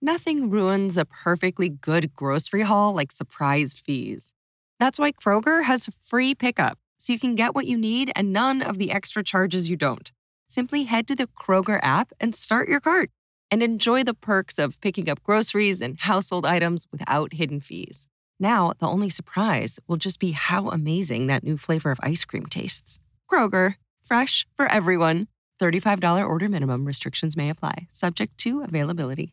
Nothing ruins a perfectly good grocery haul like surprise fees. That's why Kroger has free pickup, so you can get what you need and none of the extra charges you don't. Simply head to the Kroger app and start your cart and enjoy the perks of picking up groceries and household items without hidden fees. Now, the only surprise will just be how amazing that new flavor of ice cream tastes. Kroger, fresh for everyone. $35 order minimum restrictions may apply, subject to availability.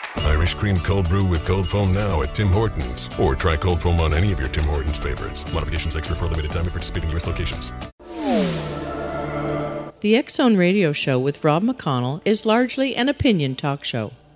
Irish cream cold brew with cold foam now at Tim Hortons. Or try cold foam on any of your Tim Hortons favorites. Modifications extra for limited time at participating U.S. locations. The Zone Radio Show with Rob McConnell is largely an opinion talk show.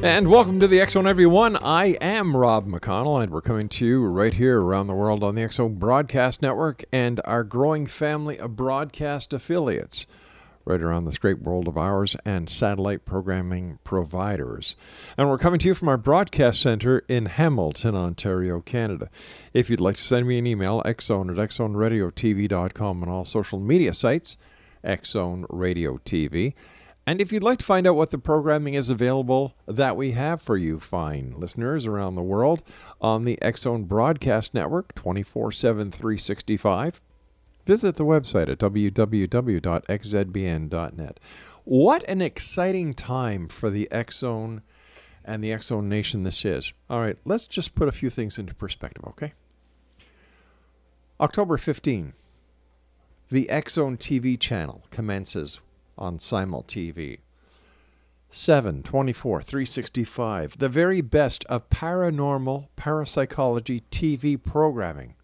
And welcome to the Zone, everyone. I am Rob McConnell, and we're coming to you right here around the world on the Zone Broadcast Network and our growing family of broadcast affiliates right around this great world of ours and satellite programming providers. And we're coming to you from our broadcast center in Hamilton, Ontario, Canada. If you'd like to send me an email, xzone at xzoneradiotv.com and all social media sites, Xzone Radio TV. And if you'd like to find out what the programming is available that we have for you fine listeners around the world on the Zone Broadcast Network 24 7 365, visit the website at www.xzbn.net. What an exciting time for the Zone and the Zone Nation this is. All right, let's just put a few things into perspective, okay? October 15, the Zone TV channel commences on Simul TV. 7, 24, 365, the very best of paranormal parapsychology TV programming.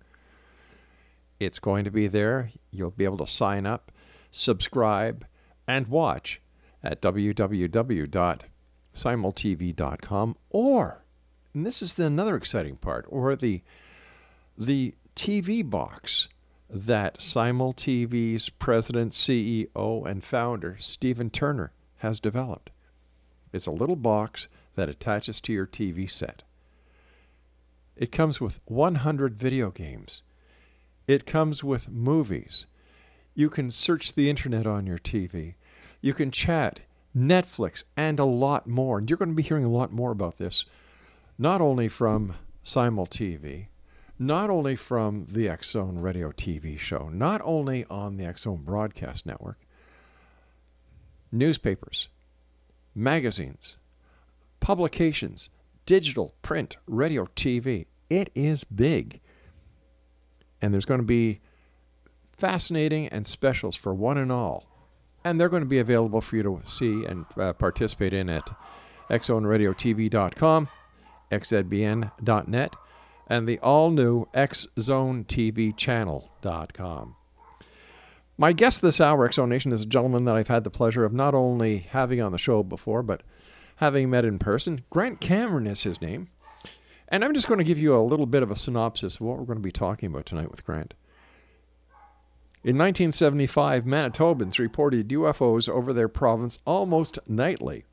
It's going to be there. You'll be able to sign up, subscribe, and watch at www.simultv.com or, and this is the another exciting part, or the the TV box that Simul TV's president, CEO, and founder, Stephen Turner, has developed. It's a little box that attaches to your TV set. It comes with 100 video games. It comes with movies. You can search the internet on your TV. You can chat, Netflix, and a lot more. And you're going to be hearing a lot more about this, not only from Simul TV, not only from the Zone Radio TV show, not only on the Zone Broadcast Network, newspapers, magazines, publications, digital, print, radio, TV. It is big. And there's going to be fascinating and specials for one and all. And they're going to be available for you to see and uh, participate in at xzoneradiotv.com, xzbn.net, and the all new xzonetvchannel.com. My guest this hour, X Zone Nation, is a gentleman that I've had the pleasure of not only having on the show before, but having met in person. Grant Cameron is his name. And I'm just going to give you a little bit of a synopsis of what we're going to be talking about tonight with Grant. In 1975, Manitobans reported UFOs over their province almost nightly.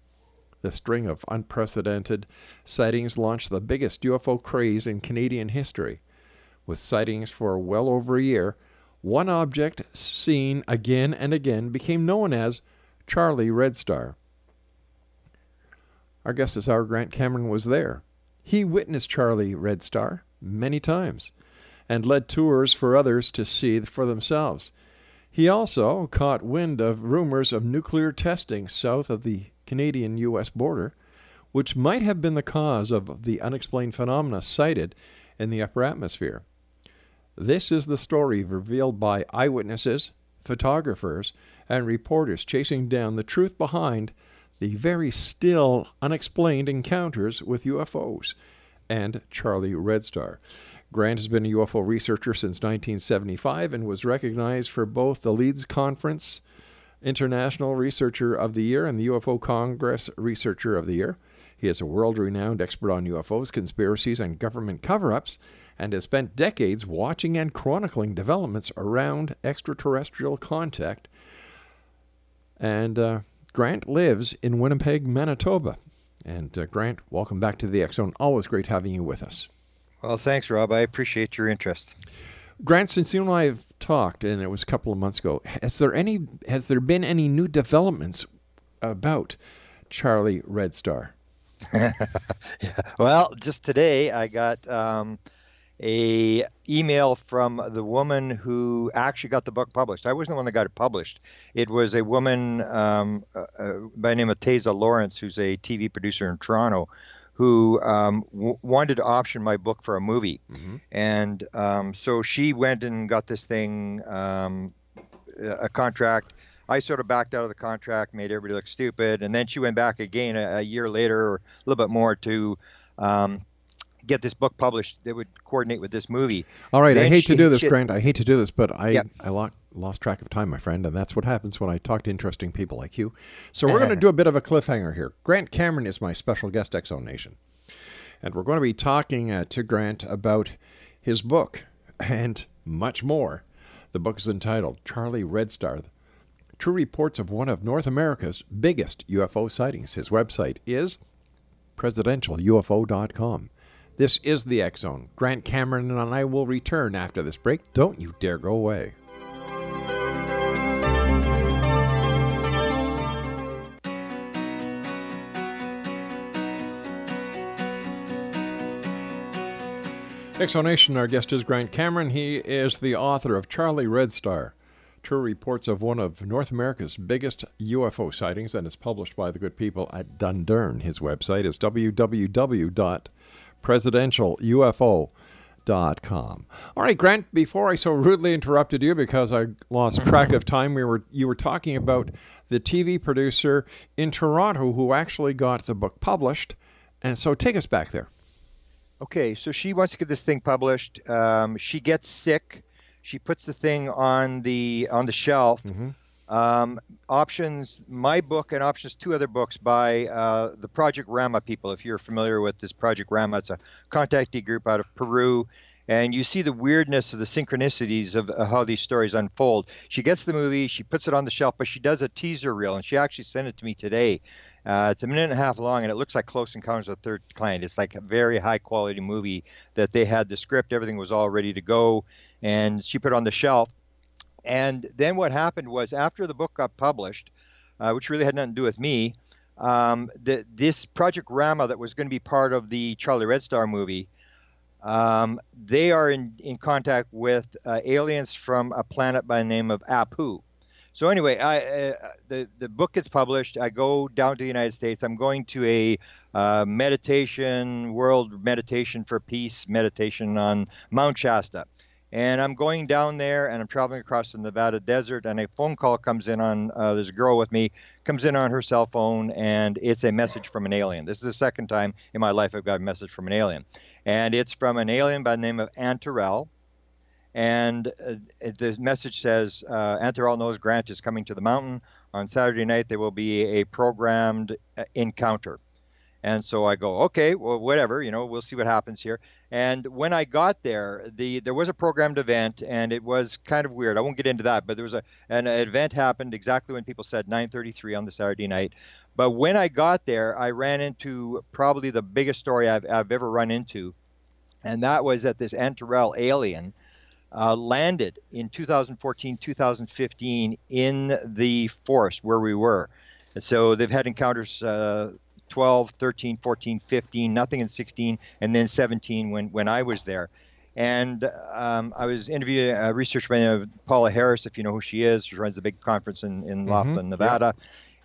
The string of unprecedented sightings launched the biggest UFO craze in Canadian history. With sightings for well over a year, one object seen again and again became known as Charlie Red Star. Our guest is our Grant Cameron was there. He witnessed Charlie Red Star many times and led tours for others to see for themselves. He also caught wind of rumors of nuclear testing south of the Canadian U.S. border, which might have been the cause of the unexplained phenomena sighted in the upper atmosphere. This is the story revealed by eyewitnesses, photographers, and reporters chasing down the truth behind the very still unexplained encounters with UFOs and Charlie Red Star. Grant has been a UFO researcher since 1975 and was recognized for both the Leeds Conference International Researcher of the Year and the UFO Congress Researcher of the Year. He is a world renowned expert on UFOs, conspiracies, and government cover ups, and has spent decades watching and chronicling developments around extraterrestrial contact. And uh, Grant lives in Winnipeg, Manitoba. And uh, Grant, welcome back to the Zone. Always great having you with us. Well, thanks, Rob. I appreciate your interest. Grant, since you and I have talked, and it was a couple of months ago, has there any has there been any new developments about Charlie Red Star? yeah. Well, just today I got um, a email from the woman who actually got the book published. I wasn't the one that got it published. It was a woman um, uh, uh, by the name of Taza Lawrence, who's a TV producer in Toronto, who um, w- wanted to option my book for a movie. Mm-hmm. And um, so she went and got this thing, um, a contract. I sort of backed out of the contract, made everybody look stupid. And then she went back again a, a year later or a little bit more to um, get this book published that would coordinate with this movie. All right, I hate she, to do this, she, Grant. I hate to do this, but I yeah. I lost lost track of time, my friend, and that's what happens when I talk to interesting people like you. So we're going to do a bit of a cliffhanger here. Grant Cameron is my special guest, Zone Nation, and we're going to be talking uh, to Grant about his book and much more. The book is entitled Charlie Red Star. True reports of one of North America's biggest UFO sightings. His website is presidentialufo.com. This is the Zone. Grant Cameron and I will return after this break. Don't you dare go away. Zone our guest is Grant Cameron. He is the author of Charlie Red Star, True Reports of one of North America's biggest UFO sightings, and is published by the good people at Dundurn. His website is www.presidentialufo.com. All right, Grant, before I so rudely interrupted you because I lost track of time, we were you were talking about the TV producer in Toronto who actually got the book published. And so take us back there. Okay, so she wants to get this thing published. Um, she gets sick. She puts the thing on the on the shelf. Mm-hmm. Um, options, my book, and options two other books by uh, the Project Rama people. If you're familiar with this Project Rama, it's a contactee group out of Peru. And you see the weirdness of the synchronicities of how these stories unfold. She gets the movie, she puts it on the shelf, but she does a teaser reel, and she actually sent it to me today. Uh, it's a minute and a half long, and it looks like Close Encounters of the Third Kind. It's like a very high quality movie that they had the script, everything was all ready to go, and she put it on the shelf and then what happened was after the book got published, uh, which really had nothing to do with me, um, the, this Project Rama that was going to be part of the Charlie Red Star movie, um, they are in, in contact with uh, aliens from a planet by the name of Apu. So anyway, I, uh, the the book gets published. I go down to the United States. I'm going to a uh, meditation, World Meditation for Peace meditation on Mount Shasta. And I'm going down there and I'm traveling across the Nevada desert and a phone call comes in on, uh, there's a girl with me, comes in on her cell phone and it's a message from an alien. This is the second time in my life I've got a message from an alien. And it's from an alien by the name of Antarel. And uh, the message says uh, knows Grant is coming to the mountain. On Saturday night, there will be a programmed uh, encounter. And so I go, okay, well, whatever, you know, we'll see what happens here. And when I got there, the there was a programmed event, and it was kind of weird. I won't get into that, but there was a an event happened exactly when people said 9:33 on the Saturday night. But when I got there, I ran into probably the biggest story I've, I've ever run into, and that was that this Antarel alien uh, landed in 2014, 2015 in the forest where we were. And so they've had encounters uh, 12, 13, 14, 15, nothing in 16, and then 17 when, when I was there. And um, I was interviewing a researcher by of Paola Harris, if you know who she is. She runs a big conference in, in Laughlin, Nevada.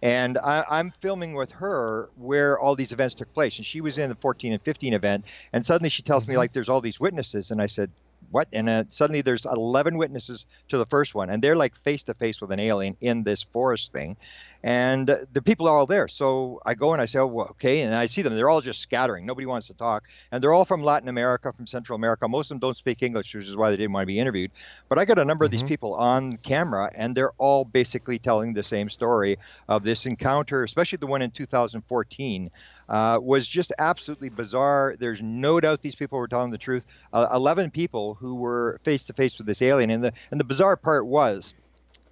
And I, am filming with her where all these events took place. And she was in the 14 and 15 event. And suddenly she tells me, like, there's all these witnesses. And I said, what? And uh, suddenly there's 11 witnesses to the first one, and they're like face to face with an alien in this forest thing, and uh, the people are all there. So I go and I say, oh, well, okay, and I see them. They're all just scattering. Nobody wants to talk, and they're all from Latin America, from Central America. Most of them don't speak English, which is why they didn't want to be interviewed. But I got a number mm-hmm. of these mm-hmm. people on camera, and they're all basically telling the same story of this encounter, especially the one in 2014 uh, was just absolutely bizarre. There's no doubt these people were telling the truth. Uh, Eleven people who were face to face with this alien, and the and the bizarre part was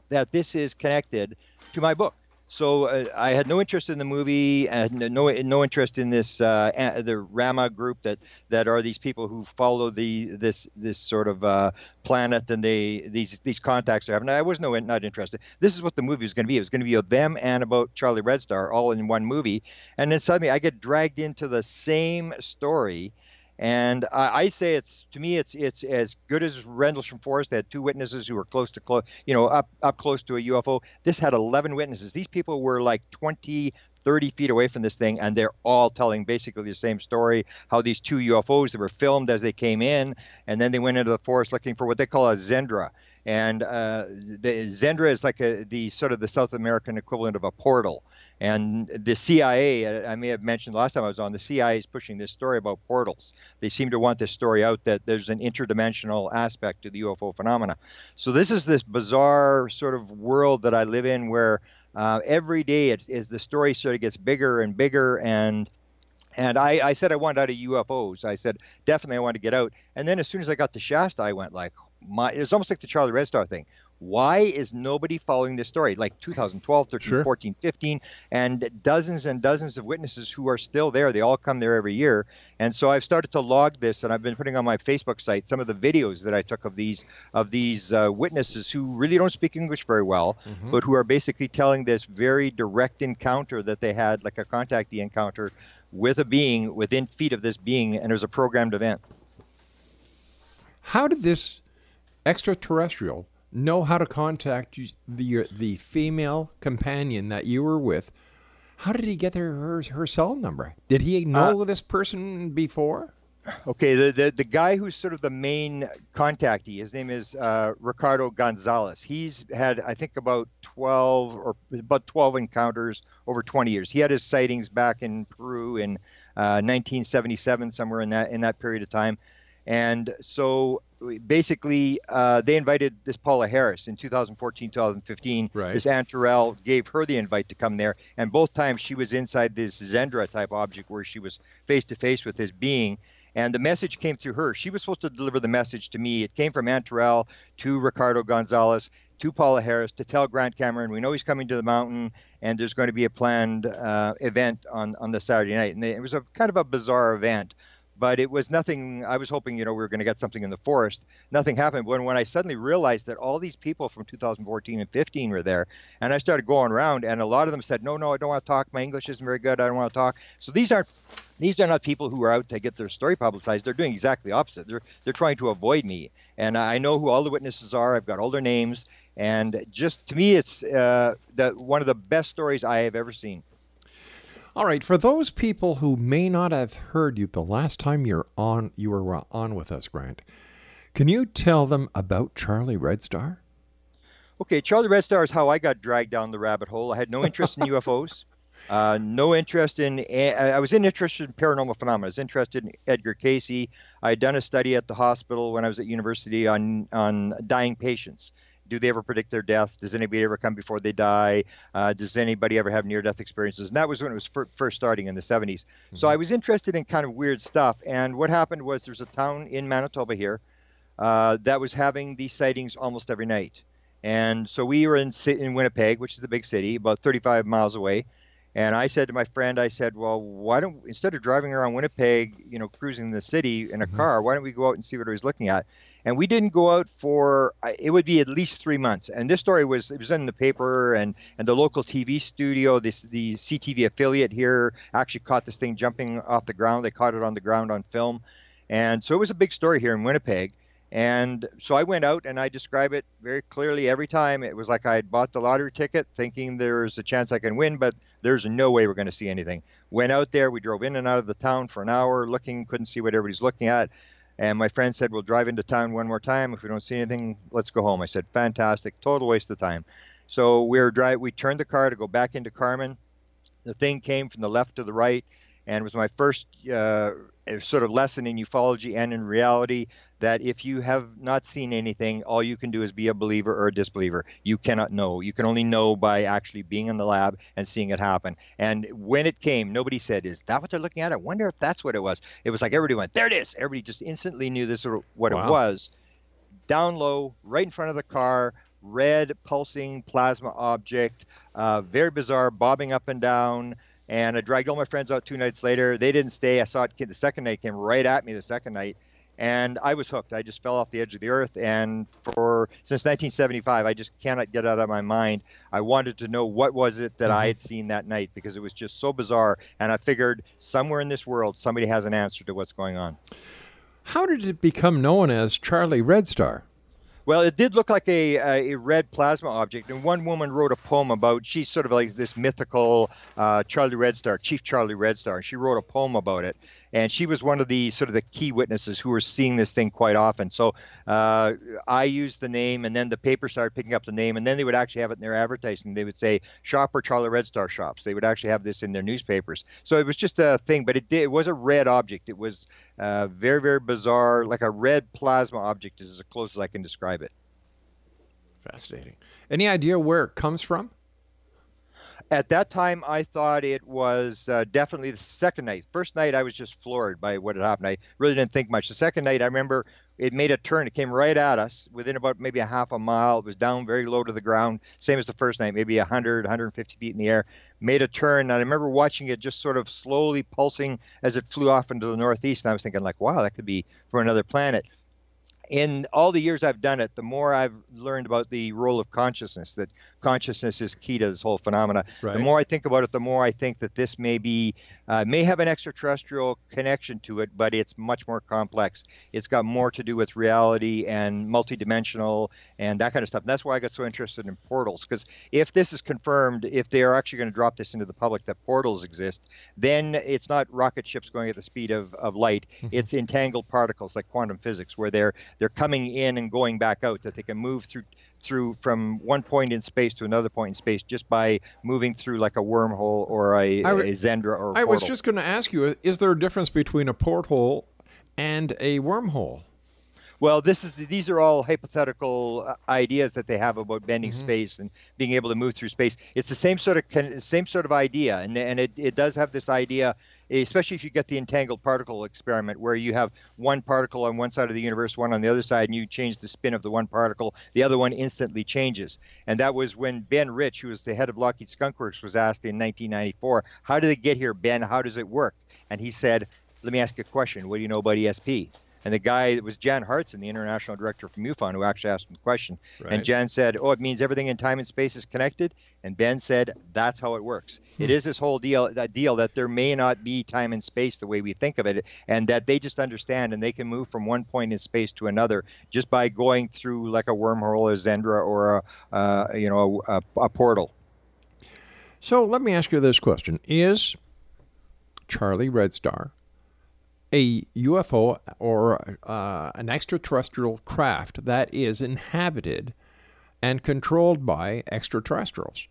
that this is connected to my book. So uh, I had no interest in the movie, and no no interest in this uh, the Rama group that that are these people who follow the this this sort of uh, planet and they these these contacts are having. I was no not interested. This is what the movie was going to be. It was going to be of them and about Charlie Red Star all in one movie, and then suddenly I get dragged into the same story and I, say it's to me it's it's as good as Rendlesham Forest. They had two witnesses who were close to close, you know, up up close to a UFO. This had 11 witnesses. These people were like 20, 30 feet away from this thing, and they're all telling basically the same story. How these two UFOs that were filmed as they came in, and then they went into the forest looking for what they call a Xendra. And uh, the Xendra is like a, the sort of the South American equivalent of a portal. And the CIA, I may have mentioned last time I was on, the CIA is pushing this story about portals. They seem to want this story out that there's an interdimensional aspect to the UFO phenomena. So this is this bizarre sort of world that I live in where uh, every day it, the story sort of gets bigger and bigger and and I, I said I wanted out of UFOs. I said definitely I want to get out. And then as soon as I got to Shasta, I went like, my. It was almost like the Charlie Red Star thing why is nobody following this story like 2012 13 sure. 14 15 and dozens and dozens of witnesses who are still there they all come there every year and so i've started to log this and i've been putting on my facebook site some of the videos that i took of these of these uh, witnesses who really don't speak english very well mm-hmm. but who are basically telling this very direct encounter that they had like a contactee encounter with a being within feet of this being and it was a programmed event how did this extraterrestrial know how to contact the the female companion that you were with. How did he get her her, her cell number? Did he know uh, this person before? Okay, the, the the guy who's sort of the main contactee, his name is uh, Ricardo Gonzalez. He's had, I think, about twelve or about twelve encounters over twenty years. He had his sightings back in Peru in uh, 1977, somewhere in that in that period of time. And so basically, uh, they invited this Paola Harris in 2014, 2015. Right. This Antarel gave her the invite to come there. And both times she was inside this Xendra type object where she was face to face with this being. And the message came through her. She was supposed to deliver the message to me. It came from Antarel to Ricardo Gonzalez to Paola Harris to tell Grant Cameron, we know he's coming to the mountain, and there's going to be a planned uh, event on on the Saturday night. And they, it was a kind of a bizarre event but it was nothing. I was hoping, you know, we were going to get something in the forest. Nothing happened. When when I suddenly realized that all these people from 2014 and 15 were there, and I started going around, and a lot of them said, "No, no, I don't want to talk. My English isn't very good. I don't want to talk." So these aren't these are not people who are out to get their story publicized. They're doing exactly opposite. They're they're trying to avoid me, and I know who all the witnesses are. I've got all their names, and just to me, it's uh, the, one of the best stories I have ever seen. All right, for those people who may not have heard you the last time you're on, you were uh, on with us, Grant. Can you tell them about Charlie Red Star? Okay, Charlie Red Star is how I got dragged down the rabbit hole. I had no interest in UFOs, uh, no interest in. I was interested in paranormal phenomena. I was interested in Edgar Cayce. I had done a study at the hospital when I was at university on on dying patients do they ever predict their death? Does anybody ever come before they die? Uh, does anybody ever have near death experiences? And that was when it was fir- first starting in the 70s. Mm-hmm. So I was interested in kind of weird stuff. And what happened was there's a town in Manitoba here uh, that was having these sightings almost every night. And so we were in, in Winnipeg, which is the big city, about 35 miles away. And I said to my friend, I said, well, why don't instead of driving around Winnipeg, you know, cruising the city in a Mm-hmm. car, why don't we go out and see what he was looking at? And we didn't go out for it would be at least three months. And this story was it was in the paper and and the local TV studio, this the CTV affiliate here actually caught this thing jumping off the ground. They caught it on the ground on film, and so it was a big story here in Winnipeg. And so I went out and I describe it very clearly every time. It was like I had bought the lottery ticket thinking there's a chance I can win, but there's no way we're going to see anything. Went out there, we drove in and out of the town for an hour looking, couldn't see what everybody's looking at. And my friend said, We'll drive into town one more time. If we don't see anything, let's go home. I said, Fantastic, total waste of time. So we were drive we turned the car to go back into Carman. The thing came from the left to the right and it was my first uh, sort of lesson in ufology and in reality that if you have not seen anything, all you can do is be a believer or a disbeliever. You cannot know. You can only know by actually being in the lab and seeing it happen. And when it came, nobody said, "Is that what they're looking at?" I wonder if that's what it was. It was like everybody went, "There it is." Everybody just instantly knew this was what Wow. it was. Down low, right in front of the car, red pulsing plasma object, uh, very bizarre, bobbing up and down. And I dragged all my friends out two nights later. They didn't stay. I saw it the second night, came right at me the second night. And I was hooked. I just fell off the edge of the earth. And for since 1975, I just cannot get out of my mind. I wanted to know what was it that I had mm-hmm. seen that night because it was just so bizarre. And I figured somewhere in this world, somebody has an answer to what's going on. How did it become known as Charlie Red Star? Well, it did look like a, a red plasma object, and one woman wrote a poem about. She's sort of like this mythical uh, Charlie Red Star, Chief Charlie Red Star. She wrote a poem about it, and she was one of the sort of the key witnesses who were seeing this thing quite often. So uh, I used the name, and then the paper started picking up the name, and then they would actually have it in their advertising. They would say "Shopper Charlie Red Star shops." They would actually have this in their newspapers. So it was just a thing, but it did, it was a red object. It was uh, very very bizarre, like a red plasma object is as close as I can describe it. Fascinating. Any idea where it comes from? At that time, I thought it was uh, definitely the second night. First night, I was just floored by what had happened. I really didn't think much. The second night, I remember it made a turn. It came right at us within about maybe a half a mile. It was down very low to the ground, same as the first night, maybe 100, 150 feet in the air. Made a turn, and I remember watching it just sort of slowly pulsing as it flew off into the northeast. And I was thinking, like, wow, that could be from another planet in all the years I've done it, the more I've learned about the role of consciousness, that consciousness is key to this whole phenomena. Right. The more I think about it, the more I think that this may be, uh, may have an extraterrestrial connection to it, but it's much more complex. It's got more to do with reality and multidimensional and that kind of stuff. And that's why I got so interested in portals, because if this is confirmed, if they are actually going to drop this into the public that portals exist, then it's not rocket ships going at the speed of, of light. it's entangled particles like quantum physics, where they're they're coming in and going back out, that they can move through through from one point in space to another point in space just by moving through like a wormhole or a, w- a Xendra or a I was just going to ask you: Is there a difference between a porthole and a wormhole? Well, this is these are all hypothetical uh, ideas that they have about bending Mm-hmm. space and being able to move through space. It's the same sort of same sort of idea, and and it, it does have this idea, especially if you get the entangled particle experiment, where you have one particle on one side of the universe, one on the other side, and you change the spin of the one particle, the other one instantly changes. And that was when Ben Rich, who was the head of Lockheed Skunk Works, was asked in 1994, "How did it get here, Ben? How does it work?" And he said, "Let me ask you a question. What do you know about ESP?" And the guy that was Jan Harzan, the international director from MUFON, who actually asked him the question. Right. And Jan said, "Oh, it means everything in time and space is connected." And Ben said, "That's how it works. It is this whole deal that deal that there may not be time and space the way we think of it, and that they just understand and they can move from one point in space to another just by going through like a wormhole, a Xendra, or a uh, you know a, a portal." So let me ask you this question: Is Charlie Red Star a UFO or uh, an extraterrestrial craft that is inhabited and controlled by extraterrestrials?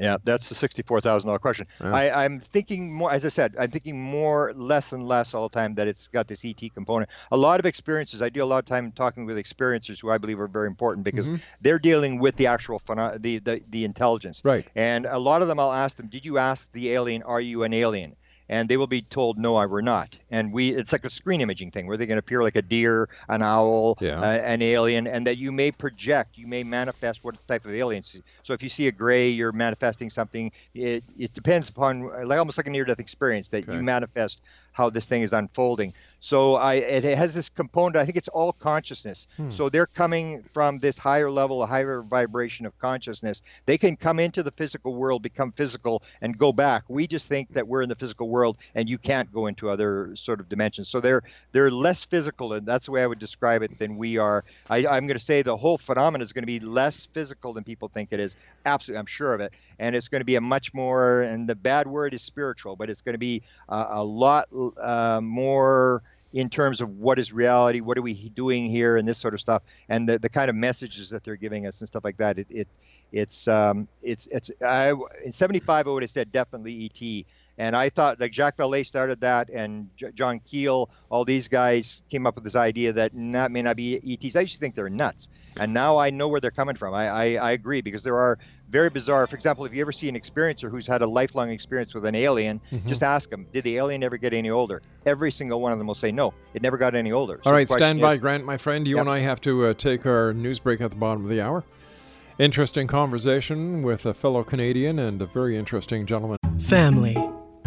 Yeah, that's the sixty-four thousand dollar question. Yeah. I, I'm thinking more, as I said, I'm thinking more, less and less all the time that it's got this ET component. A lot of experiences. I do a lot of time talking with experiencers who I believe are very important because they're dealing with the actual pheno- the, the the intelligence. Right. And a lot of them, I'll ask them, "Did you ask the alien? Are you an alien?" And they will be told, "No, I were not." And we, it's like a screen imaging thing where they can appear like a deer, an owl, Yeah. uh, an alien, and that you may project, you may manifest what type of alien. So if you see a gray, you're manifesting something. It, it depends upon, like almost like a near-death experience, that Okay. you manifest how this thing is unfolding. So I, it has this component. I think it's all consciousness. Hmm. So they're coming from this higher level, a higher vibration of consciousness. They can come into the physical world, become physical, and go back. We just think that we're in the physical world, and you can't go into other sort of dimensions. So they're they're less physical, and that's the way I would describe it than we are. I, I'm going to say the whole phenomenon is going to be less physical than people think it is. Absolutely, I'm sure of it. And it's going to be a much more, and the bad word is spiritual, but it's going to be a, a lot uh, more in terms of what is reality, what are we doing here, and this sort of stuff, and the, the kind of messages that they're giving us and stuff like that. It, it it's um, it's it's I, in '75 I would have said definitely ET, and I thought like Jacques Vallée started that, and J- John Keel, all these guys came up with this idea that that may not be ETs. I used to think they're nuts, and now I know where they're coming from. I, I, I agree because there are very bizarre. For example, if you ever see an experiencer who's had a lifelong experience with an alien, Mm-hmm. just ask them, did the alien ever get any older? Every single one of them will say no, it never got any older. So All the right, stand by, is- Grant, my friend. You Yep. and I have to uh, take our news break at the bottom of the hour. Interesting conversation with a fellow Canadian and a very interesting gentleman. Family.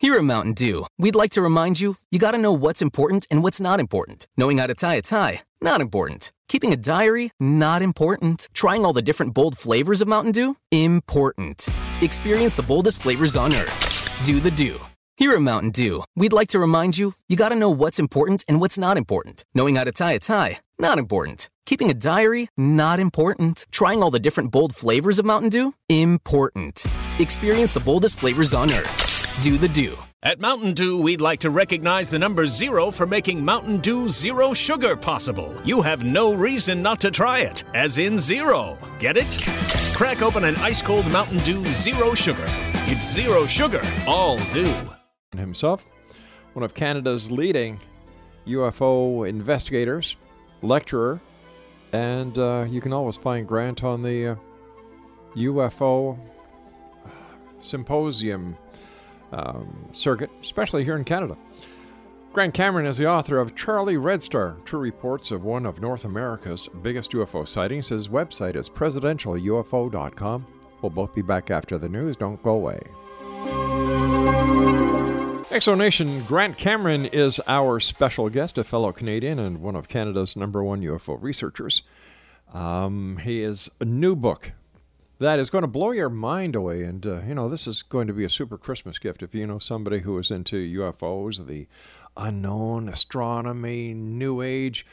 Here at Mountain Dew, we'd like to remind you you got to know what's important and what's not important. Knowing how to tie a tie, not important. Keeping a diary, not important. Trying all the different bold flavors of Mountain Dew, important. Experience the boldest flavors on earth. Do the Dew. Here at Mountain Dew, we'd like to remind you you got to know what's important and what's not important. Knowing how to tie a tie, not important. Keeping a diary, not important. Trying all the different bold flavors of Mountain Dew, important. Experience the boldest flavors on earth. Do the Dew. At Mountain Dew, we'd like to recognize the number zero for making Mountain Dew Zero Sugar possible. You have no reason not to try it, as in zero. Get it? Crack open an ice cold Mountain Dew Zero Sugar. It's zero sugar, all dew. himself, one of Canada's leading UFO investigators, lecturer, and uh, you can always find Grant on the uh, UFO symposium um, circuit, especially here in Canada. Grant Cameron is the author of Charlie Red Star, True Reports of One of North America's Biggest UFO Sightings. His website is presidentialufo.com. We'll both be back after the news. Don't go away. X Zone Nation Grant Cameron is our special guest, a fellow Canadian and one of Canada's number one UFO researchers. Um, he is a new book that is going to blow your mind away. And, uh, you know, this is going to be a super Christmas gift if you know somebody who is into UFOs, the unknown, astronomy, New Age.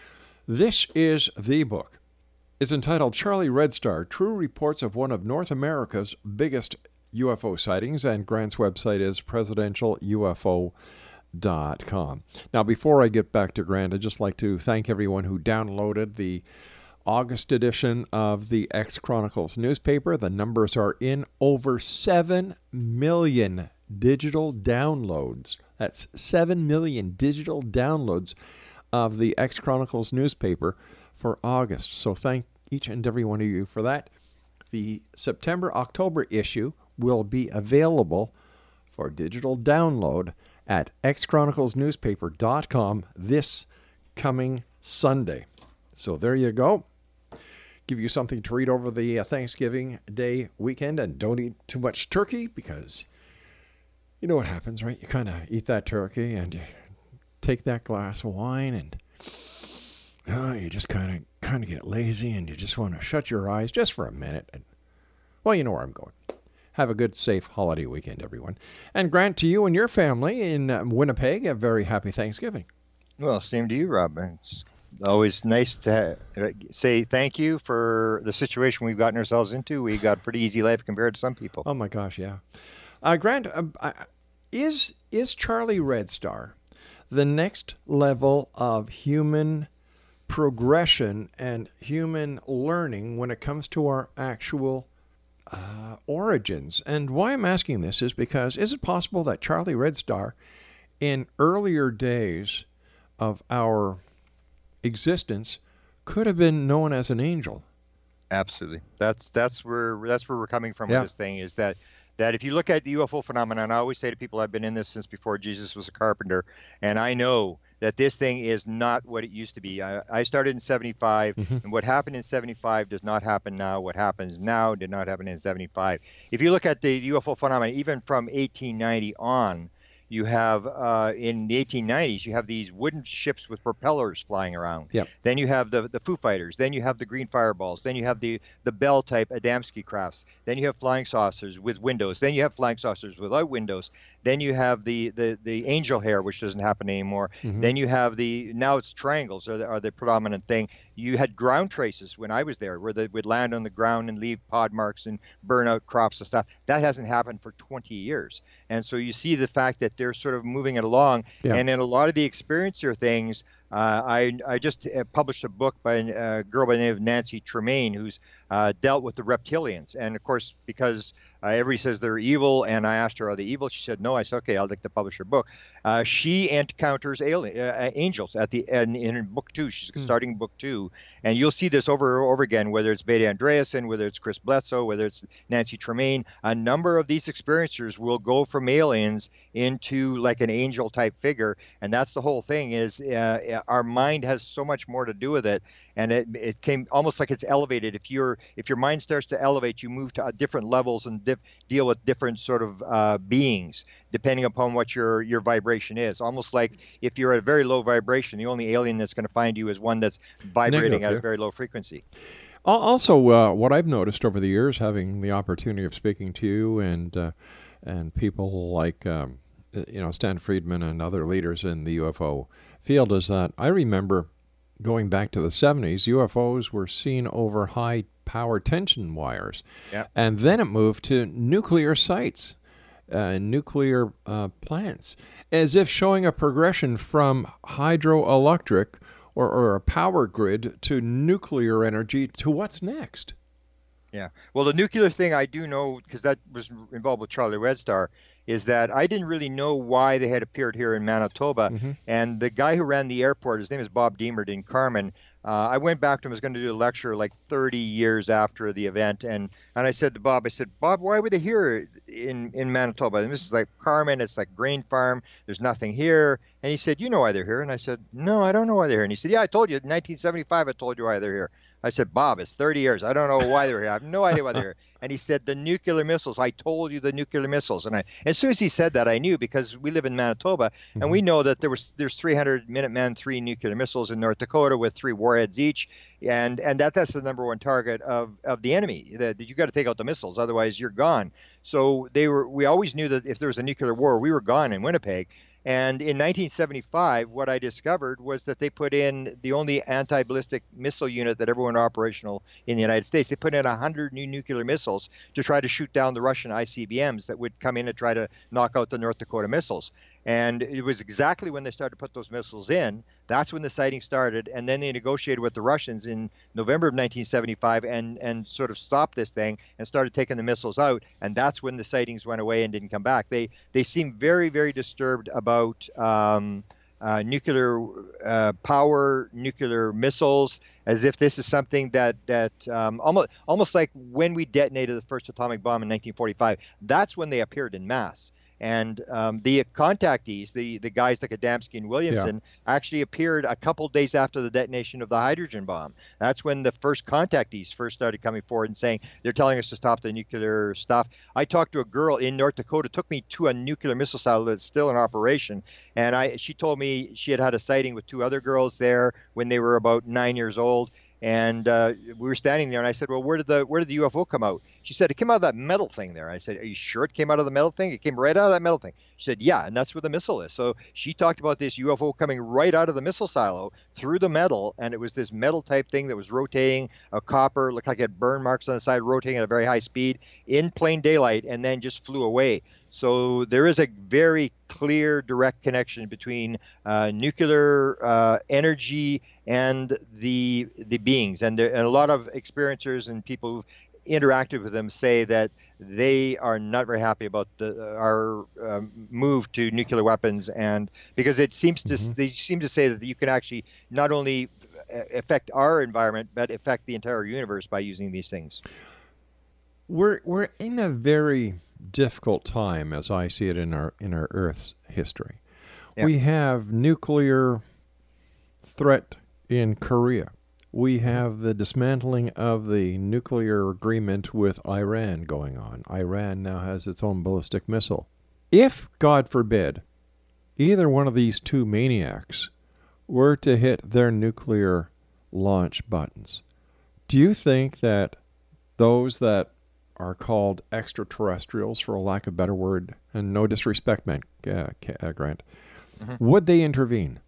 This is the book. It's entitled Charlie Red Star True Reports of One of North America's Biggest UFO Sightings, and Grant's website is presidentialufo.com. Now, before I get back to Grant, I'd just like to thank everyone who downloaded the August edition of the X Chronicles newspaper. The numbers are in over 7 million digital downloads. That's 7 million digital downloads of the X Chronicles newspaper for August. So thank each and every one of you for that. The September October issue will be available for digital download at xchroniclesnewspaper.com this coming Sunday. So there you go. Give you something to read over the uh, Thanksgiving Day weekend and don't eat too much turkey because you know what happens, right? You kind of eat that turkey and you take that glass of wine and oh, you just kind of kind of get lazy and you just want to shut your eyes just for a minute and well, you know where I'm going. Have a good, safe holiday weekend, everyone. And Grant, to you and your family in uh, Winnipeg, a very happy Thanksgiving. Well, same to you, Rob. It's always nice to say thank you for the situation we've gotten ourselves into. We got a pretty easy life compared to some people. Oh my gosh, yeah. Uh, Grant, uh, is is Charlie Red Star the next level of human progression and human learning when it comes to our actual uh, origins. And why I'm asking this is because is it possible that Charlie Red Star, in earlier days of our existence, could have been known as an angel? Absolutely. That's that's where that's where we're coming from Yeah. with this thing is that that if you look at the UFO phenomenon, I always say to people I've been in this since before Jesus was a carpenter, and I know that this thing is not what it used to be. I, I started in 75, Mm-hmm. and what happened in 75 does not happen now. What happens now did not happen in 75. If you look at the UFO phenomenon, even from 1890 on, you have uh, in the 1890s you have these wooden ships with propellers flying around. Yep. Then you have the the Foo Fighters. Then you have the Green Fireballs. Then you have the the Bell type Adamski crafts. Then you have flying saucers with windows. Then you have flying saucers without windows. Then you have the the the angel hair, which doesn't happen anymore. Mhm. Then you have the now it's triangles are the, are the predominant thing. You had ground traces when I was there, where they would land on the ground and leave pod marks and burn out crops and stuff. That hasn't happened for 20 years, and so you see the fact that they're sort of moving it along. Yeah. And in a lot of the experiencer things, uh, I I just uh, published a book by a girl by the name of Nancy Tremaine, who's uh, dealt with the reptilians, and of course because uh, everybody says they're evil, and I asked her, "Are they evil?" She said, "No." I said, "Okay, I'd like to publish her book." Uh, she encounters alien, uh, angels at the in, in book two. She's starting book two, and you'll see this over and over again. Whether it's Betty Andreasson, whether it's Chris Bledsoe, whether it's Nancy Tremaine, a number of these experiencers will go from aliens into like an angel type figure, and that's the whole thing. Is uh, our mind has so much more to do with it, and it it came almost like it's elevated. If you're if your mind starts to elevate, you move to uh, different levels and dip, deal with different sort of uh, beings depending upon what your your vibration is. Almost like if you're at a very low vibration, the only alien that's going to find you is one that's vibrating Negative, at yeah. a very low frequency. Also, uh, what I've noticed over the years, having the opportunity of speaking to you and uh, and people like um, uh, you know Stan Friedman and other leaders in the UFO field, is that I remember going back to the 70s, UFOs were seen over high power tension wires, Yeah. and then it moved to nuclear sites, uh, nuclear uh, plants, as if showing a progression from hydroelectric or, or a power grid to nuclear energy to what's next. Yeah. Well, the nuclear thing I do know because that was involved with Charlie Red Star is that I didn't really know why they had appeared here in Manitoba. And the guy who ran the airport, his name is Bob Diemert in Carman. Uh, I went back to him. I was going to do a lecture like 30 years after the event, and and I said to Bob, I said, Bob, why were they here in in Manitoba? And this is like Carman. It's like grain farm. There's nothing here. And he said, you know why they're here? And I said, no, I don't know why they're here. And he said, yeah, I told you. In 1975, I told you why they're here. I said, Bob, it's 30 years. I don't know why they're here. I have no idea why they're here. And he said, the nuclear missiles. I told you the nuclear missiles. And I, as soon as he said that, I knew because we live in Manitoba, and we mm-hmm. know that there was there's 300 Minuteman three nuclear missiles in North Dakota with three warheads each, and and that that's the number one target of of the enemy. That, that you got to take out the missiles, otherwise you're gone. So they were. We always knew that if there was a nuclear war, we were gone in Winnipeg. And in 1975, what I discovered was that they put in the only anti ballistic missile unit that ever went operational in the United States. They put in 100 new nuclear missiles to try to shoot down the Russian ICBMs that would come in and try to knock out the North Dakota missiles. And it was exactly when they started to put those missiles in. That's when the sighting started. And then they negotiated with the Russians in November of 1975 and, and sort of stopped this thing and started taking the missiles out. And that's when the sightings went away and didn't come back. They, they seem very, very disturbed about. Um, uh, nuclear uh, power, nuclear missiles, as if this is something that that um, almost almost like when we detonated the first atomic bomb in 1945. That's when they appeared in mass. And um, the contactees, the, the guys like Adamski and Williamson, actually appeared a couple days after the detonation of the hydrogen bomb. That's when the first contactees first started coming forward and saying they're telling us to stop the nuclear stuff. I talked to a girl in North Dakota, took me to a nuclear missile silo that's still in operation, and I she told me she had had a sighting with two other girls there when they were about nine years old. And uh, we were standing there, and I said, "Well, where did the where did the UFO come out?" She said, "It came out of that metal thing there." I said, "Are you sure it came out of the metal thing? It came right out of that metal thing." She said, "Yeah, and that's where the missile is." So she talked about this UFO coming right out of the missile silo through the metal, and it was this metal type thing that was rotating, a copper, looked like it had burn marks on the side, rotating at a very high speed in plain daylight, and then just flew away. So there is a very clear, direct connection between uh, nuclear uh, energy and the the beings, and, there, and a lot of experiencers and people who've interacted with them say that they are not very happy about the, our um, move to nuclear weapons, and because it seems to mm-hmm. they seem to say that you can actually not only affect our environment but affect the entire universe by using these things. We're we're in a very difficult time, as I see it in our in our Earth's history. Yeah. We have nuclear threat in Korea. We mm-hmm. have the dismantling of the nuclear agreement with Iran going on. Iran now has its own ballistic missile. If, God forbid, either one of these two maniacs were to hit their nuclear launch buttons, do you think that those that are called extraterrestrials, for a lack of a better word, and no disrespect meant, uh, Grant, mm-hmm. would they intervene?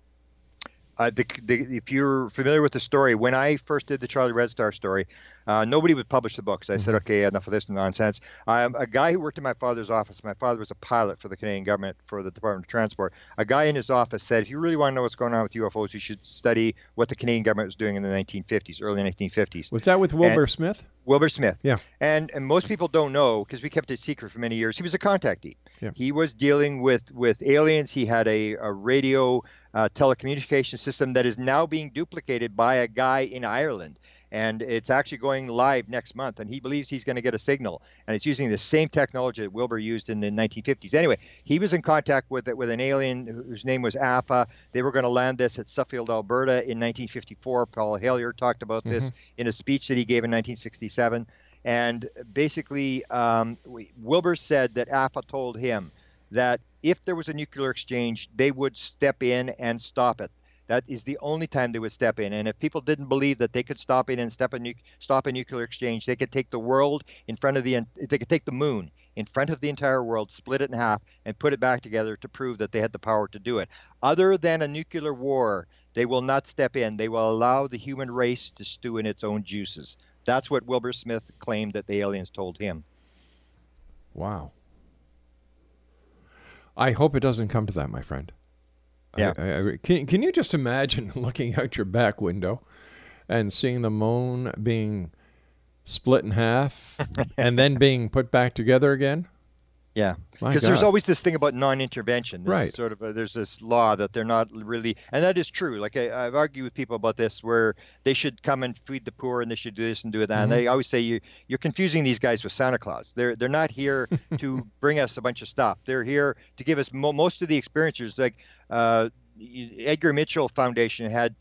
Uh, the, the, if you're familiar with the story, when I first did the Charlie Red Star story, uh, nobody would publish the books. I mm-hmm. said, okay, enough of this nonsense. I'm a guy who worked in my father's office. My father was a pilot for the Canadian government for the Department of Transport. A guy in his office said, if you really want to know what's going on with UFOs, you should study what the Canadian government was doing in the 1950s, early 1950s. Was that with Wilbur and, Smith? Wilbur Smith. Yeah. And and most people don't know because we kept it secret for many years. He was a contactee. Yeah. He was dealing with with aliens. He had a, a radio uh, telecommunication system that is now being duplicated by a guy in Ireland and it's actually going live next month. And he believes he's going to get a signal, and it's using the same technology that Wilbur used in the 1950s. Anyway, he was in contact with with an alien whose name was Alpha. They were going to land this at Suffield, Alberta, in 1954. Paul Hellyer talked about mm-hmm. this in a speech that he gave in 1967. And basically, um, Wilbur said that Alpha told him that if there was a nuclear exchange, they would step in and stop it. That is the only time they would step in. And if people didn't believe that they could stop it and step a nu- stop a nuclear exchange, they could take the world in front of the they could take the moon in front of the entire world, split it in half, and put it back together to prove that they had the power to do it. Other than a nuclear war, they will not step in. They will allow the human race to stew in its own juices. That's what Wilbur Smith claimed that the aliens told him. Wow. I hope it doesn't come to that, my friend. Yeah. I, I, can, can you just imagine looking out your back window and seeing the moon being split in half and then being put back together again? Yeah, because there's always this thing about non-intervention. There's right. Sort of a, there's this law that they're not really, and that is true. Like I, have argued with people about this, where they should come and feed the poor, and they should do this and do that. Mm-hmm. And they always say you you're confusing these guys with Santa Claus. They're they're not here to bring us a bunch of stuff. They're here to give us mo- most of the experiences. Like uh, Edgar Mitchell Foundation had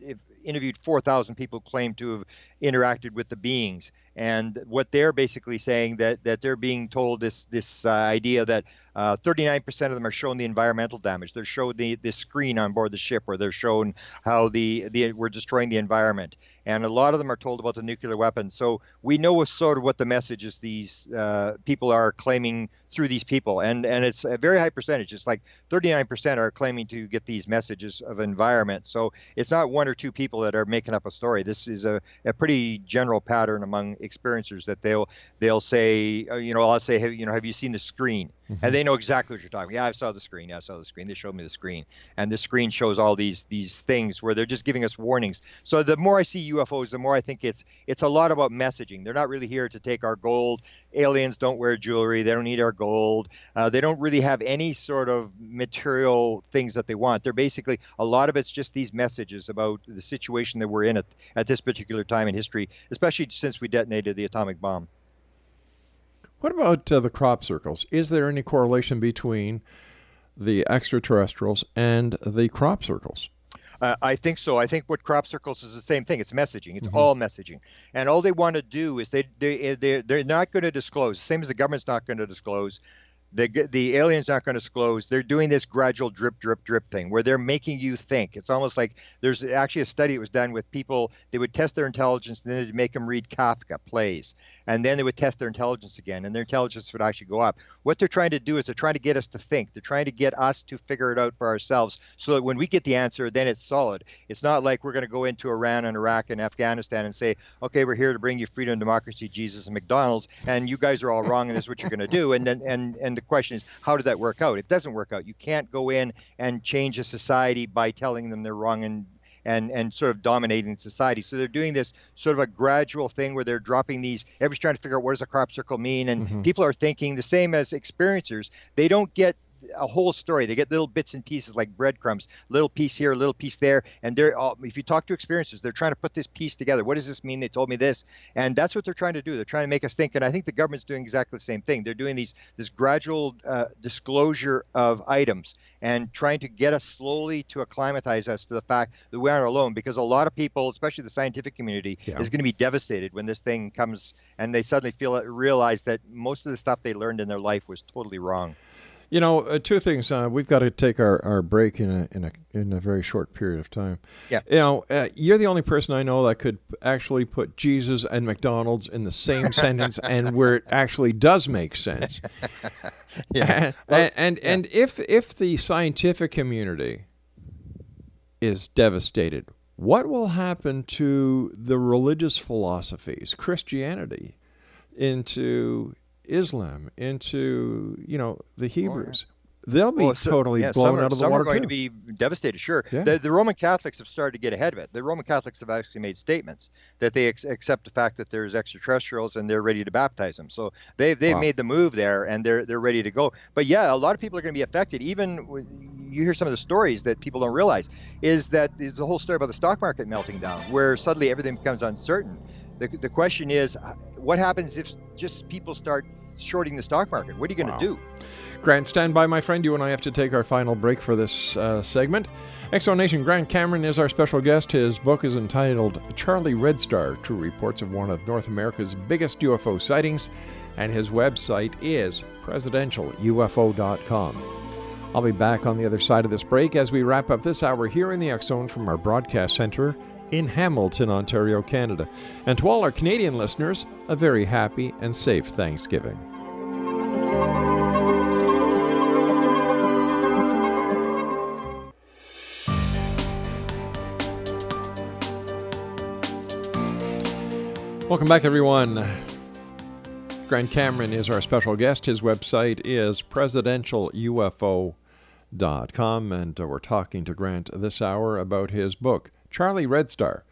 interviewed 4,000 people claim to have interacted with the beings, and what they're basically saying that that they're being told this this uh, idea that uh, 39% of them are showing the environmental damage. They're showing the, the screen on board the ship, where they're showing how the, the we're destroying the environment. And a lot of them are told about the nuclear weapons. So we know sort of what the message is. these uh, people are claiming through these people, and and it's a very high percentage. It's like 39% are claiming to get these messages of environment. So it's not one or two people that are making up a story. This is a, a pretty general pattern among experiencers that they'll they'll say, uh, you know, I'll say, you know, have you seen the screen? Mm-hmm. And they know exactly what you're talking. Yeah, I saw the screen. Yeah, I saw the screen. They showed me the screen, and the screen shows all these these things where they're just giving us warnings. So the more I see UFOs, the more I think it's it's a lot about messaging. They're not really here to take our gold. Aliens don't wear jewelry. They don't need our gold. Uh, they don't really have any sort of material things that they want. They're basically a lot of it's just these messages about the situation that we're in at, at this particular time in history, especially since we detonated the atomic bomb. What about uh, the crop circles? Is there any correlation between the extraterrestrials and the crop circles? Uh, I think so. I think what crop circles is the same thing. It's messaging. It's mm-hmm. all messaging, and all they want to do is they they they're, they're not going to disclose. Same as the government's not going to disclose the the aliens not going to disclose. They're doing this gradual drip, drip, drip thing where they're making you think. It's almost like there's actually a study that was done with people. They would test their intelligence and then they'd make them read Kafka plays, and then they would test their intelligence again, and their intelligence would actually go up. What they're trying to do is they're trying to get us to think. They're trying to get us to figure it out for ourselves, so that when we get the answer, then it's solid. It's not like we're going to go into Iran and Iraq and Afghanistan and say, okay, we're here to bring you freedom, democracy, Jesus, and McDonald's, and you guys are all wrong, and this is what you're going to do, and then and and the question is, how did that work out? It doesn't work out. You can't go in and change a society by telling them they're wrong and and and sort of dominating society. So they're doing this sort of a gradual thing where they're dropping these. Everybody's trying to figure out what does a crop circle mean, and mm-hmm. people are thinking the same as experiencers. They don't get a whole story. They get little bits and pieces like breadcrumbs, little piece here, little piece there, and they're all, if you talk to experiencers, they're trying to put this piece together. What does this mean? They told me this, and that's what they're trying to do. They're trying to make us think, and I think the government's doing exactly the same thing. They're doing these this gradual uh, disclosure of items and trying to get us slowly to acclimatize us to the fact that we aren't alone. Because a lot of people, especially the scientific community, yeah. is going to be devastated when this thing comes and they suddenly feel realize that most of the stuff they learned in their life was totally wrong. You know, uh, two things. Uh, we've got to take our, our break in a in a in a very short period of time. Yeah. You know, uh, you're the only person I know that could actually put Jesus and McDonald's in the same sentence, and where it actually does make sense. yeah. And and, yeah. and if if the scientific community is devastated, what will happen to the religious philosophies, Christianity, into Islam, into you know the Hebrews. Oh, yeah. They'll be well, so, totally yeah, blown are, out of the some water. Some are going too. to be devastated. Sure, yeah. the, the, Roman Catholics have started to get ahead of it. The Roman Catholics have actually made statements that they ex- accept the fact that there's extraterrestrials and they're ready to baptize them. So they've they've wow. made the move there and they're they're ready to go. But yeah, a lot of people are going to be affected. Even you hear some of the stories that people don't realize is that the whole story about the stock market melting down, where suddenly everything becomes uncertain. The, the question is, uh, what happens if just people start shorting the stock market. What are you going to wow. do? Grant, stand by, my friend. You and I have to take our final break for this uh, segment. Nation Grant Cameron is our special guest. His book is entitled Charlie Red Star True Reports of One of North America's Biggest UFO Sightings, and his website is presidentialufo.com. I'll be back on the other side of this break as we wrap up this hour here in the X Zone from our broadcast center in Hamilton, Ontario, Canada. And to all our Canadian listeners, a very happy and safe Thanksgiving. Welcome back, everyone. Grant Cameron is our special guest. His website is presidentialufo.com, and uh, we're talking to Grant this hour about his book, Charlie Red Star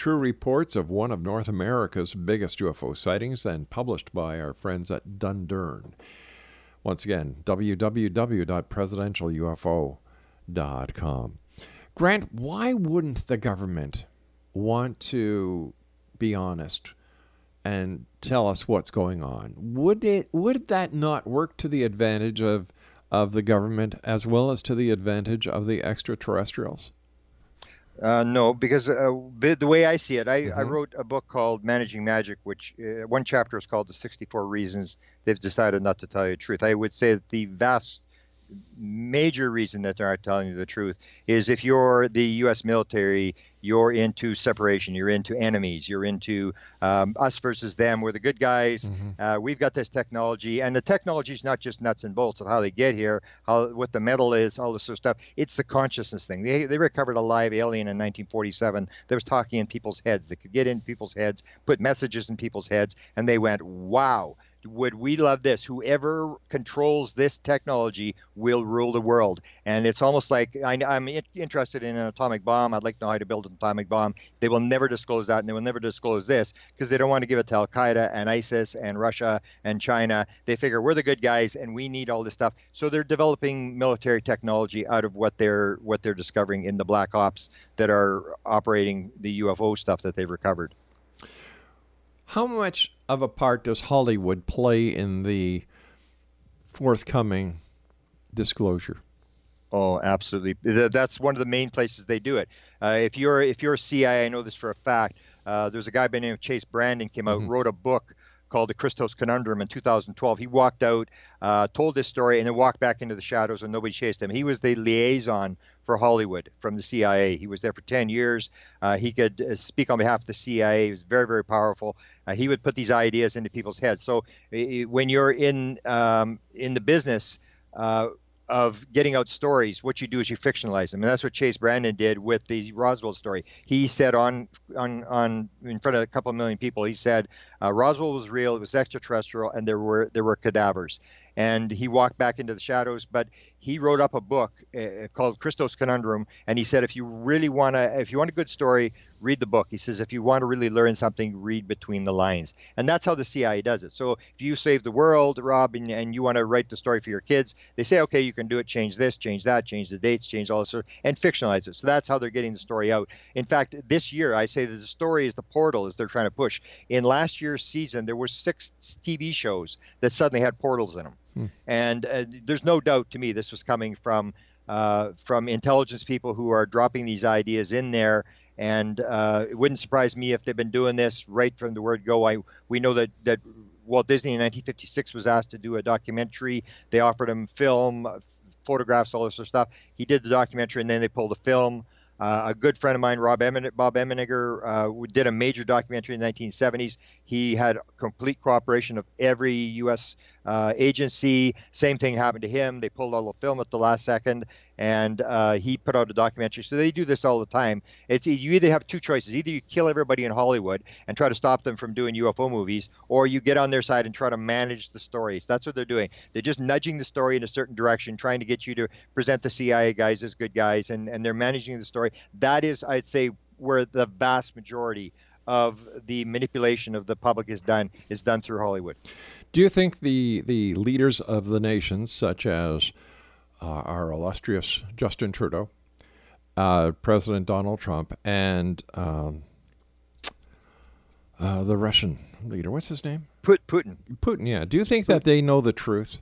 True Reports of One of North America's Biggest UFO Sightings, and published by our friends at Dundurn. Once again, www.presidentialufo.com. Grant, why wouldn't the government want to be honest and tell us what's going on? Would it would that not work to the advantage of of the government as well as to the advantage of the extraterrestrials? Uh, no, because uh, the way I see it, I, mm-hmm. I, wrote a book called Managing Magic, which uh, one chapter is called The 64 Reasons They've Decided Not to Tell You the Truth. I would say that the vast major reason that they're not telling you the truth is if you're the U.S. military, you're into separation, you're into enemies, you're into um, us versus them. We're the good guys. Mm-hmm. Uh, we've got this technology, and the technology is not just nuts and bolts of how they get here, how what the metal is, all this sort of stuff. It's the consciousness thing. They they recovered a live alien in 1947 that was talking in people's heads. That could get in people's heads, put messages in people's heads, and they went, "Wow." Would we love this? Whoever controls this technology will rule the world. And it's almost like I, am interested in an atomic bomb. I'd like to know how to build an atomic bomb. They will never disclose that, and they will never disclose this because they don't want to give it to Al Qaeda and ISIS and Russia and China. They figure we're the good guys and we need all this stuff. So they're developing military technology out of what they're what they're discovering in the black ops that are operating the UFO stuff that they've recovered. How much of a part does Hollywood play in the forthcoming disclosure? Oh, absolutely. That's one of the main places they do it. Uh, if you're if you're a CIA, I know this for a fact. Uh, there's a guy by the name of Chase Brandon came out, mm-hmm. wrote a book called The Christos Conundrum in 2012. He walked out, uh, told this story, and then walked back into the shadows, and nobody chased him. He was the liaison for Hollywood from the CIA. He was there for 10 years. Uh, he could uh, speak on behalf of the CIA. He was very, very powerful. Uh, he would put these ideas into people's heads. So when you're in um, in the business, uh, of getting out stories, what you do is you fictionalize them, and that's what Chase Brandon did with the Roswell story. He said on on on in front of a couple of million people, he said uh, Roswell was real, it was extraterrestrial, and there were there were cadavers. And he walked back into the shadows. But he wrote up a book uh, called Christos Conundrum, and he said if you really want to, if you want a good story, read the book. He says if you want to really learn something, read between the lines, and that's how the CIA does it. So if you save the world, Rob, and, and you want to write the story for your kids, they say okay, you can do it. Change this, change that, change the dates, change all this, sort of, and fictionalize it. So that's how they're getting the story out. In fact, this year I say that the story is the portal as they're trying to push. In last year's season, there were six TV shows that suddenly had portals in them. Hmm. And uh, there's no doubt to me this was coming from uh, from intelligence people who are dropping these ideas in there. And uh, it wouldn't surprise me if they've been doing this right from the word go. I we know that that Walt Disney in 1956 was asked to do a documentary. They offered him film, photographs, all this sort of stuff. He did the documentary, and then they pulled the film. Uh, a good friend of mine, Rob Emen- Bob Emenegger, uh, did a major documentary in the 1970s. He had complete cooperation of every U.S uh, agency. Same thing happened to him. They pulled all the film at the last second, and uh, he put out a documentary. So they do this all the time. It's you either have two choices: either you kill everybody in Hollywood and try to stop them from doing UFO movies, or you get on their side and try to manage the stories. That's what they're doing. They're just nudging the story in a certain direction, trying to get you to present the CIA guys as good guys, and and they're managing the story. That is, I'd say, where the vast majority of the manipulation of the public is done is done through Hollywood. Do you think the, the leaders of the nations, such as uh, our illustrious Justin Trudeau, uh, President Donald Trump, and um, uh, the Russian leader, what's his name? Put Putin. Putin, yeah. Do you think Putin. that they know the truth?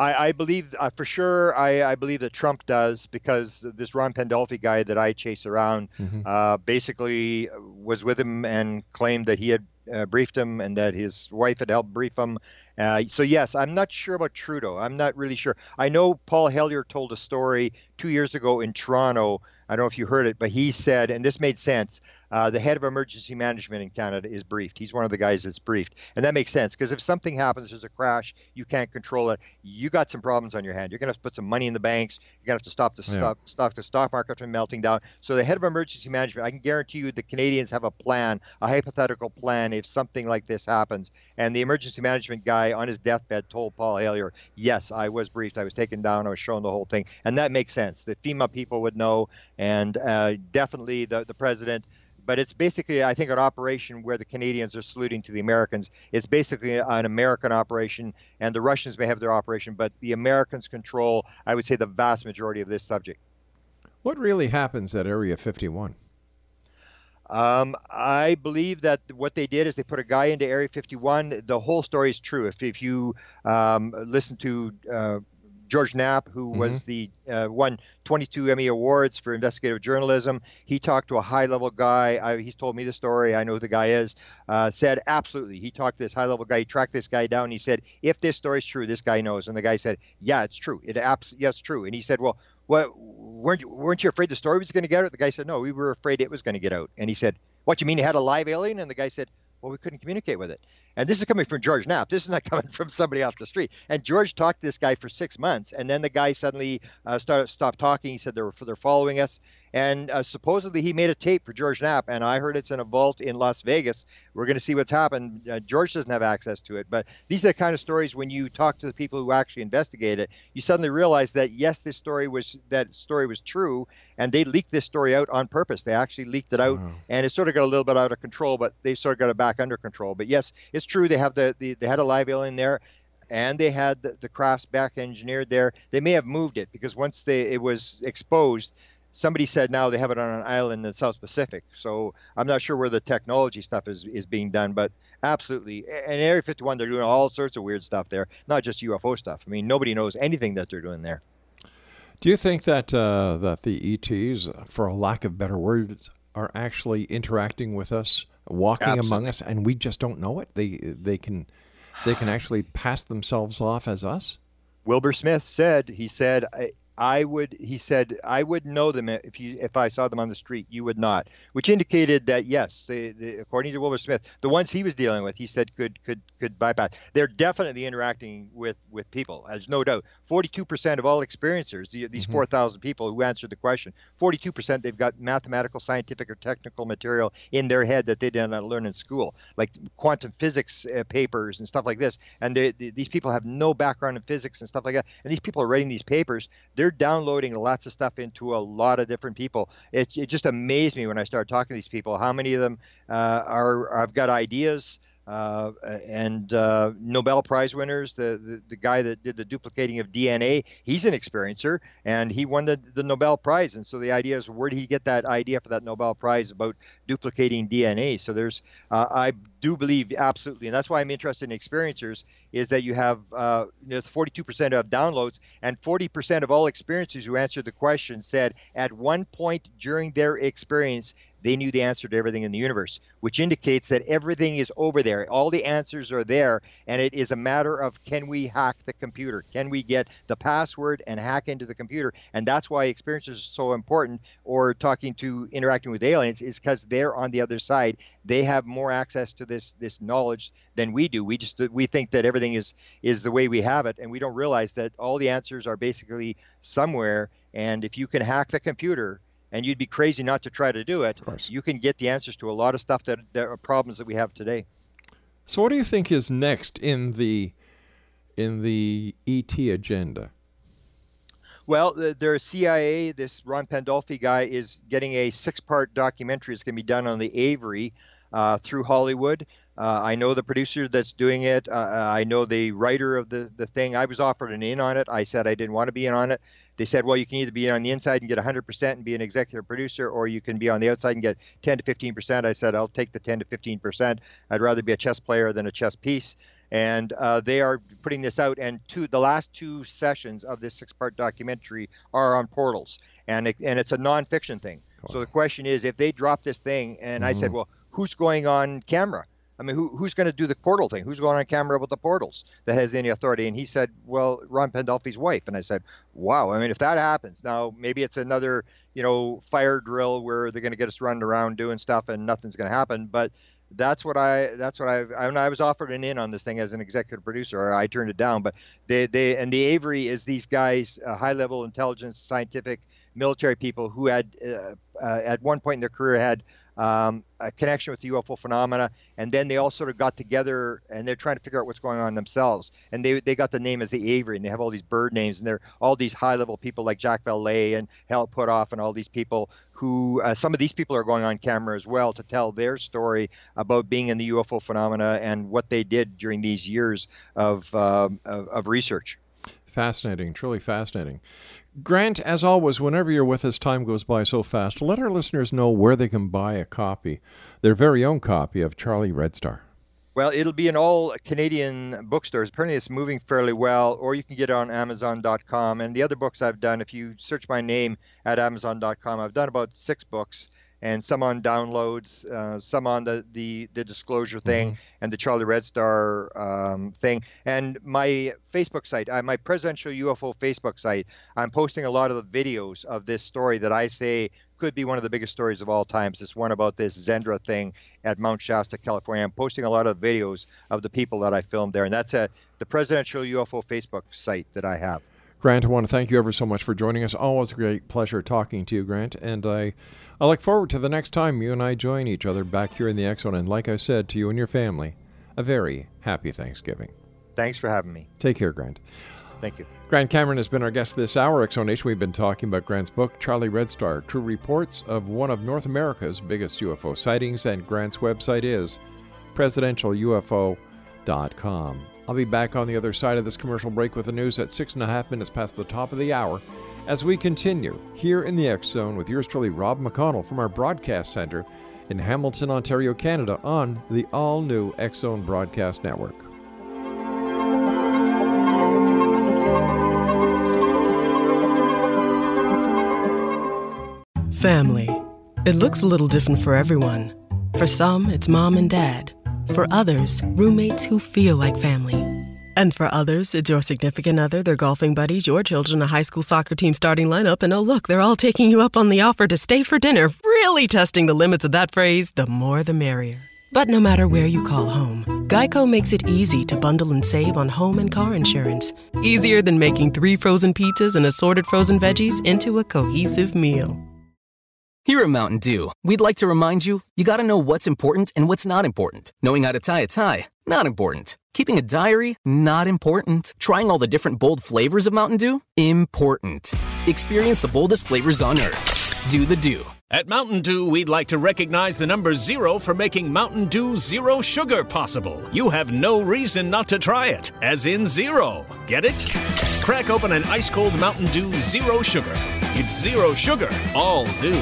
I, I believe uh, for sure. I, I, believe that Trump does because this Ron Pandolfi guy that I chase around mm-hmm. uh, basically was with him and claimed that he had uh, briefed him and that his wife had helped brief him. Uh, so yes, I'm not sure about Trudeau. I'm not really sure. I know Paul Hellyer told a story two years ago in Toronto. I don't know if you heard it, but he said, and this made sense. Uh, the head of emergency management in Canada is briefed. He's one of the guys that's briefed, and that makes sense because if something happens, there's a crash, you can't control it. You got some problems on your hand. You're gonna have to put some money in the banks. You're gonna have to stop the yeah. stop, stop the stock market from melting down. So the head of emergency management, I can guarantee you, the Canadians have a plan, a hypothetical plan if something like this happens. And the emergency management guy on his deathbed told Paul Hellyer, "Yes, I was briefed. I was taken down. I was shown the whole thing," and that makes sense. The FEMA people would know, and uh, definitely the the president but it's basically, I think, an operation where the Canadians are saluting to the Americans. It's basically an American operation, and the Russians may have their operation, but the Americans control, I would say, the vast majority of this subject. What really happens at Area 51? Um, I believe that what they did is they put a guy into Area 51. The whole story is true. If, if you um, listen to uh, George Knapp, who mm-hmm. was the uh, won 22 Emmy awards for investigative journalism. He talked to a high-level guy. I, he's told me the story. I know who the guy is. Uh, said absolutely. He talked to this high-level guy. He tracked this guy down. He said, if this story's true, this guy knows. And the guy said, yeah, it's true. It abs- yeah, it's true. And he said, well, what weren't you weren't you afraid the story was going to get out? The guy said, no, we were afraid it was going to get out. And he said, what you mean you had a live alien? And the guy said, well, we couldn't communicate with it. And this is coming from George Knapp. This is not coming from somebody off the street. And George talked to this guy for six months, and then the guy suddenly uh, started stopped talking. He said they're they're following us, and uh, supposedly he made a tape for George Knapp, and I heard it's in a vault in Las Vegas. We're going to see what's happened. Uh, George doesn't have access to it, but these are the kind of stories when you talk to the people who actually investigate it, you suddenly realize that yes, this story was that story was true, and they leaked this story out on purpose. They actually leaked it out, wow. and it sort of got a little bit out of control, but they sort of got it back under control. But yes, it's true. They have the, the they had a live alien there and they had the, the crafts back engineered there. They may have moved it because once they it was exposed, somebody said now they have it on an island in the South Pacific. So I'm not sure where the technology stuff is, is being done, but absolutely. And Area 51, they're doing all sorts of weird stuff there, not just UFO stuff. I mean, nobody knows anything that they're doing there. Do you think that uh, that the ETs, for a lack of better words, are actually interacting with us, walking absolutely. among us, and we just don't know it? They they can they can actually pass themselves off as us. Wilbur Smith said he said I would, he said, I would know them if you if I saw them on the street. You would not, which indicated that yes, they, they, according to Wilbur Smith, the ones he was dealing with, he said could could could bypass. They're definitely interacting with with people. There's no doubt. 42% of all experiencers, the, these mm-hmm. 4,000 people who answered the question, 42% they've got mathematical, scientific, or technical material in their head that they did not learn in school, like quantum physics uh, papers and stuff like this. And they, they, these people have no background in physics and stuff like that. And these people are writing these papers. They're they're downloading lots of stuff into a lot of different people. It, it just amazed me when I started talking to these people how many of them uh, are, are have got ideas uh, and uh, Nobel Prize winners. The, the, the guy that did the duplicating of DNA, he's an experiencer, and he won the, the Nobel Prize. And so the idea is, where did he get that idea for that Nobel Prize about duplicating DNA? So there's, uh, I do believe absolutely, and that's why I'm interested in experiencers, is that you have uh, you know, 42% of downloads, and 40% of all experiencers who answered the question said at one point during their experience they knew the answer to everything in the universe, which indicates that everything is over there. All the answers are there, and it is a matter of can we hack the computer? Can we get the password and hack into the computer? And that's why experiences are so important, or talking to interacting with aliens, is because they're on the other side. They have more access to this this knowledge than we do. We just we think that everything is is the way we have it, and we don't realize that all the answers are basically somewhere. And if you can hack the computer, and you'd be crazy not to try to do it, you can get the answers to a lot of stuff that, that are problems that we have today. So, what do you think is next in the in the ET agenda? Well, the, their CIA, this Ron Pandolfi guy, is getting a six-part documentary. It's going to be done on the Aviary uh, through Hollywood. Uh, I know the producer that's doing it. Uh, uh, I know the writer of the, the thing. I was offered an in on it. I said I didn't want to be in on it. They said, well, you can either be on the inside and get 100% and be an executive producer, or you can be on the outside and get 10 to 15%. I said, I'll take the 10 to 15%. I'd rather be a chess player than a chess piece. And uh, they are putting this out. And two, the last two sessions of this six part documentary are on portals. And, it, and it's a nonfiction thing. So the question is, if they drop this thing, and mm-hmm. I said, mm-hmm. well, who's going on camera? I mean, who, who's going to do the portal thing? Who's going on camera with the portals that has any authority? And he said, well, Ron Pandolfi's wife. And I said, wow. I mean, if that happens, now maybe it's another, you know, fire drill where they're going to get us running around doing stuff and nothing's going to happen. But that's what I that's what I I, I was offered an in on this thing as an executive producer. I turned it down, but they they and the Aviary is these guys, uh, high level intelligence, scientific, military people who had uh, uh, at one point in their career had um, a connection with the UFO phenomena, and then they all sort of got together and they're trying to figure out what's going on themselves. And they, they got the name as the Aviary, and they have all these bird names, and they're all these high level people like Jacques Vallée and Hal Puthoff and all these people who uh, some of these people are going on camera as well to tell their story about being in the UFO phenomena and what they did during these years of, um, of, of research. Fascinating, truly fascinating. Grant, as always, whenever you're with us, time goes by so fast. Let our listeners know where they can buy a copy, their very own copy of Charlie Red Star. Well, it'll be in all Canadian bookstores. Apparently, it's moving fairly well, or you can get it on Amazon.com. And the other books I've done, if you search my name at Amazon.com, I've done about six books and some on downloads, uh, some on the, the, the disclosure thing mm-hmm. and the Charlie Red Star um, thing. And my Facebook site, uh, my presidential UFO Facebook site, I'm posting a lot of the videos of this story that I say could be one of the biggest stories of all times. This one about this Xendra thing at Mount Shasta, California. I'm posting a lot of videos of the people that I filmed there, and that's a the presidential UFO Facebook site that I have. Grant, I want to thank you ever so much for joining us. Always a great pleasure talking to you, Grant. And I, I look forward to the next time you and I join each other back here in the Zone. And like I said to you and your family, a very happy Thanksgiving. Thanks for having me. Take care, Grant. Thank you. Grant Cameron has been our guest this hour. X Zone Nation, we've been talking about Grant's book, Charlie Red Star True Reports of one of North America's biggest UFO sightings. And Grant's website is presidentialufo.com. I'll be back on the other side of this commercial break with the news at six and a half minutes past the top of the hour as we continue here in the X Zone with yours truly, Rob McConnell, from our broadcast center in Hamilton, Ontario, Canada, on the all new X Zone Broadcast Network. Family. It looks a little different for everyone. For some, it's mom and dad. For others, roommates who feel like family. And for others, it's your significant other, their golfing buddies, your children, a high school soccer team starting lineup, and oh, look, they're all taking you up on the offer to stay for dinner, really testing the limits of that phrase the more the merrier. But no matter where you call home, Geico makes it easy to bundle and save on home and car insurance. Easier than making three frozen pizzas and assorted frozen veggies into a cohesive meal. Here at Mountain Dew, we'd like to remind you you gotta know what's important and what's not important. Knowing how to tie a tie, not important. Keeping a diary, not important. Trying all the different bold flavors of Mountain Dew, important. Experience the boldest flavors on earth. Do the Dew. At Mountain Dew, we'd like to recognize the number zero for making Mountain Dew Zero Sugar possible. You have no reason not to try it, as in zero. Get it? Crack open an ice cold Mountain Dew Zero Sugar. It's zero sugar, all dew.